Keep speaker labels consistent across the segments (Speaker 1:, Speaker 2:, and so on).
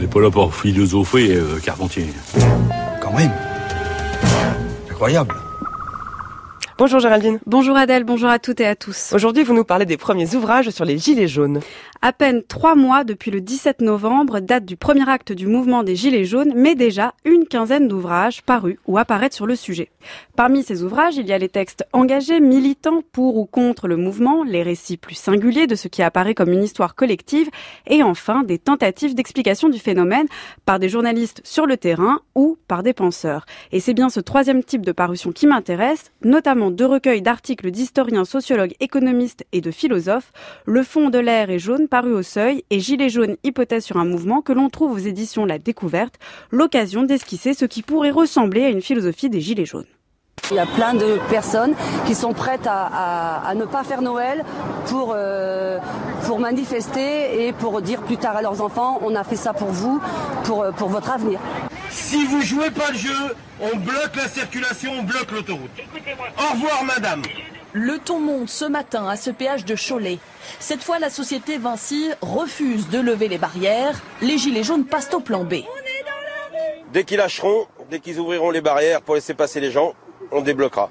Speaker 1: n'est pas là pour philosopher, euh, Carpentier.
Speaker 2: Quand même. Incroyable.
Speaker 3: Bonjour Géraldine.
Speaker 4: Bonjour Adèle, bonjour à toutes et à tous.
Speaker 3: Aujourd'hui, vous nous parlez des premiers ouvrages sur les Gilets jaunes.
Speaker 4: À peine trois mois depuis le 17 novembre, date du premier acte du mouvement des Gilets jaunes, mais déjà une quinzaine d'ouvrages parus ou apparaître sur le sujet. Parmi ces ouvrages, il y a les textes engagés, militants pour ou contre le mouvement, les récits plus singuliers de ce qui apparaît comme une histoire collective, et enfin des tentatives d'explication du phénomène par des journalistes sur le terrain ou par des penseurs. Et c'est bien ce troisième type de parution qui m'intéresse, notamment deux recueils d'articles d'historiens, sociologues, économistes et de philosophes, Le fond de l'air est jaune paru au seuil et Gilets jaunes hypothèse sur un mouvement que l'on trouve aux éditions La Découverte, l'occasion d'esquisser ce qui pourrait ressembler à une philosophie des Gilets jaunes.
Speaker 5: Il y a plein de personnes qui sont prêtes à, ne pas faire Noël pour, euh, pour manifester et pour dire plus tard à leurs enfants on a fait ça pour vous, pour, pour votre avenir.
Speaker 6: Si vous jouez pas le jeu, on bloque la circulation, on bloque l'autoroute. Au revoir madame.
Speaker 7: Le ton monte ce matin à ce péage de Cholet. Cette fois, la société Vinci refuse de lever les barrières. Les gilets jaunes passent au plan B.
Speaker 6: Dès qu'ils lâcheront, dès qu'ils ouvriront les barrières pour laisser passer les gens, on débloquera.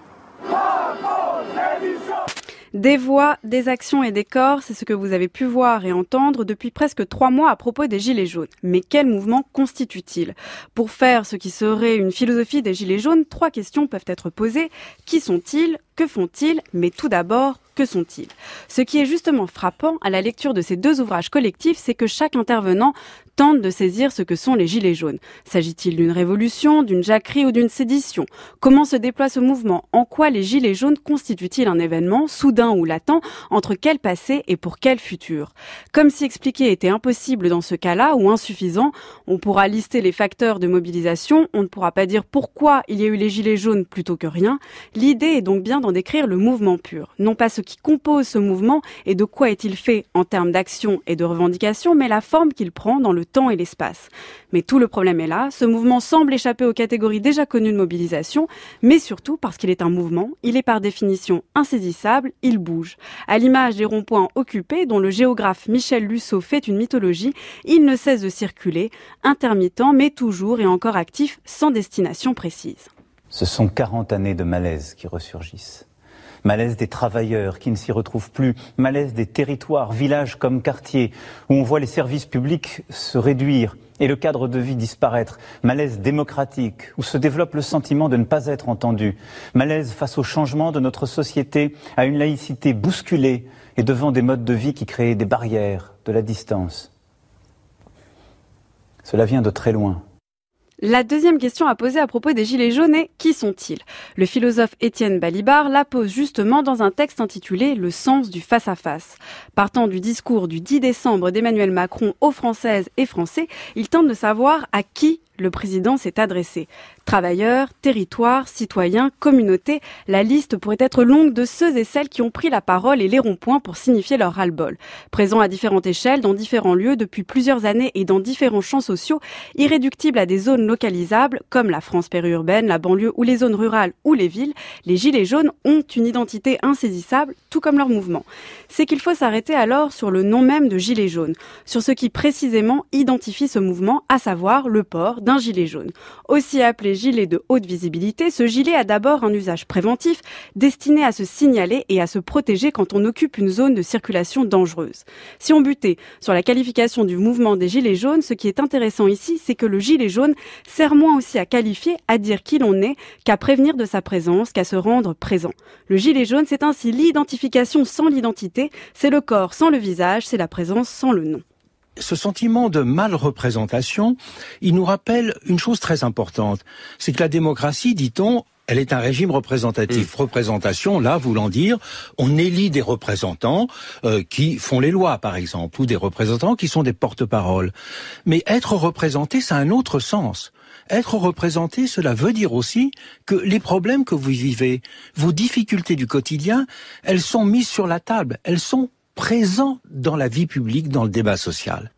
Speaker 4: Des voix, des actions et des corps, c'est ce que vous avez pu voir et entendre depuis presque trois mois à propos des Gilets jaunes. Mais quel mouvement constitue-t-il? Pour faire ce qui serait une philosophie des Gilets jaunes, trois questions peuvent être posées. Qui sont-ils? Que font-ils? Mais tout d'abord, que sont-ils? Ce qui est justement frappant à la lecture de ces deux ouvrages collectifs, c'est que chaque intervenant tente de saisir ce que sont les gilets jaunes. S'agit-il d'une révolution, d'une jacquerie ou d'une sédition? Comment se déploie ce mouvement? En quoi les gilets jaunes constituent-ils un événement, soudain ou latent, entre quel passé et pour quel futur? Comme si expliquer était impossible dans ce cas-là ou insuffisant, on pourra lister les facteurs de mobilisation, on ne pourra pas dire pourquoi il y a eu les gilets jaunes plutôt que rien. L'idée est donc bien d'en décrire le mouvement pur, non pas ce qui compose ce mouvement et de quoi est-il fait en termes d'action et de revendication, mais la forme qu'il prend dans le temps et l'espace. Mais tout le problème est là, ce mouvement semble échapper aux catégories déjà connues de mobilisation, mais surtout parce qu'il est un mouvement, il est par définition insaisissable, il bouge. À l'image des ronds-points occupés dont le géographe Michel Lusso fait une mythologie, il ne cesse de circuler, intermittent mais toujours et encore actif, sans destination précise.
Speaker 8: Ce sont 40 années de malaise qui ressurgissent malaise des travailleurs qui ne s'y retrouvent plus, malaise des territoires, villages comme quartiers, où on voit les services publics se réduire et le cadre de vie disparaître, malaise démocratique, où se développe le sentiment de ne pas être entendu, malaise face au changement de notre société, à une laïcité bousculée et devant des modes de vie qui créent des barrières, de la distance. Cela vient de très loin.
Speaker 4: La deuxième question à poser à propos des Gilets jaunes est qui sont-ils? Le philosophe Étienne Balibar la pose justement dans un texte intitulé Le sens du face-à-face. Partant du discours du 10 décembre d'Emmanuel Macron aux Françaises et Français, il tente de savoir à qui le président s'est adressé. Travailleurs, territoires, citoyens, communautés, la liste pourrait être longue de ceux et celles qui ont pris la parole et les ronds-points pour signifier leur ras-le-bol. Présents à différentes échelles, dans différents lieux, depuis plusieurs années et dans différents champs sociaux, irréductibles à des zones localisables, comme la France périurbaine, la banlieue ou les zones rurales ou les villes, les Gilets jaunes ont une identité insaisissable, tout comme leur mouvement. C'est qu'il faut s'arrêter alors sur le nom même de Gilets jaunes, sur ce qui précisément identifie ce mouvement, à savoir le port d'un gilet jaune. Aussi appelé gilet de haute visibilité, ce gilet a d'abord un usage préventif destiné à se signaler et à se protéger quand on occupe une zone de circulation dangereuse. Si on butait sur la qualification du mouvement des gilets jaunes, ce qui est intéressant ici, c'est que le gilet jaune sert moins aussi à qualifier, à dire qui l'on est, qu'à prévenir de sa présence, qu'à se rendre présent. Le gilet jaune, c'est ainsi l'identification sans l'identité, c'est le corps sans le visage, c'est la présence sans le nom
Speaker 2: ce sentiment de mal représentation, il nous rappelle une chose très importante, c'est que la démocratie, dit-on, elle est un régime représentatif. Mm. Représentation, là, voulant dire, on élit des représentants euh, qui font les lois, par exemple, ou des représentants qui sont des porte-paroles. Mais être représenté, ça a un autre sens. Être représenté, cela veut dire aussi que les problèmes que vous vivez, vos difficultés du quotidien, elles sont mises sur la table, elles sont présent dans la vie publique, dans le débat social.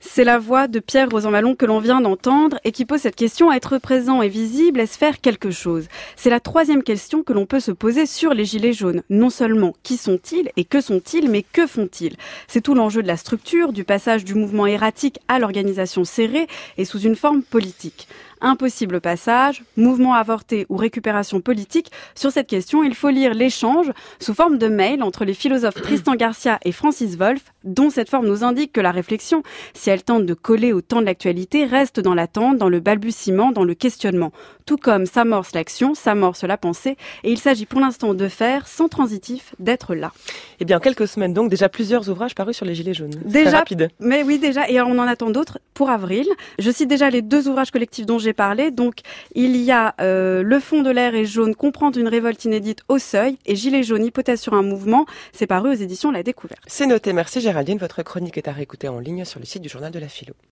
Speaker 4: C'est la voix de Pierre Rosanvallon que l'on vient d'entendre et qui pose cette question être présent et visible, est-ce faire quelque chose? C'est la troisième question que l'on peut se poser sur les Gilets jaunes. Non seulement qui sont-ils et que sont-ils, mais que font-ils? C'est tout l'enjeu de la structure, du passage du mouvement erratique à l'organisation serrée et sous une forme politique. Impossible passage, mouvement avorté ou récupération politique. Sur cette question, il faut lire l'échange sous forme de mail entre les philosophes Tristan Garcia et Francis Wolff, dont cette forme nous indique que la réflexion, si elle tente de coller au temps de l'actualité, reste dans l'attente, dans le balbutiement, dans le questionnement. Tout comme s'amorce l'action, s'amorce la pensée, et il s'agit pour l'instant de faire, sans transitif, d'être là.
Speaker 3: Eh bien, quelques semaines donc, déjà plusieurs ouvrages parus sur les Gilets jaunes.
Speaker 4: Déjà,
Speaker 3: rapide.
Speaker 4: Mais oui, déjà, et on en attend d'autres pour avril. Je cite déjà les deux ouvrages collectifs dont j'ai parlé. Donc, il y a euh, Le fond de l'air est jaune, comprendre une révolte inédite au seuil, et Gilets jaunes, hypothèse sur un mouvement. C'est paru aux éditions La Découverte.
Speaker 3: C'est noté. Merci Géraldine. Votre chronique est à réécouter en ligne sur le site du journal de la philo.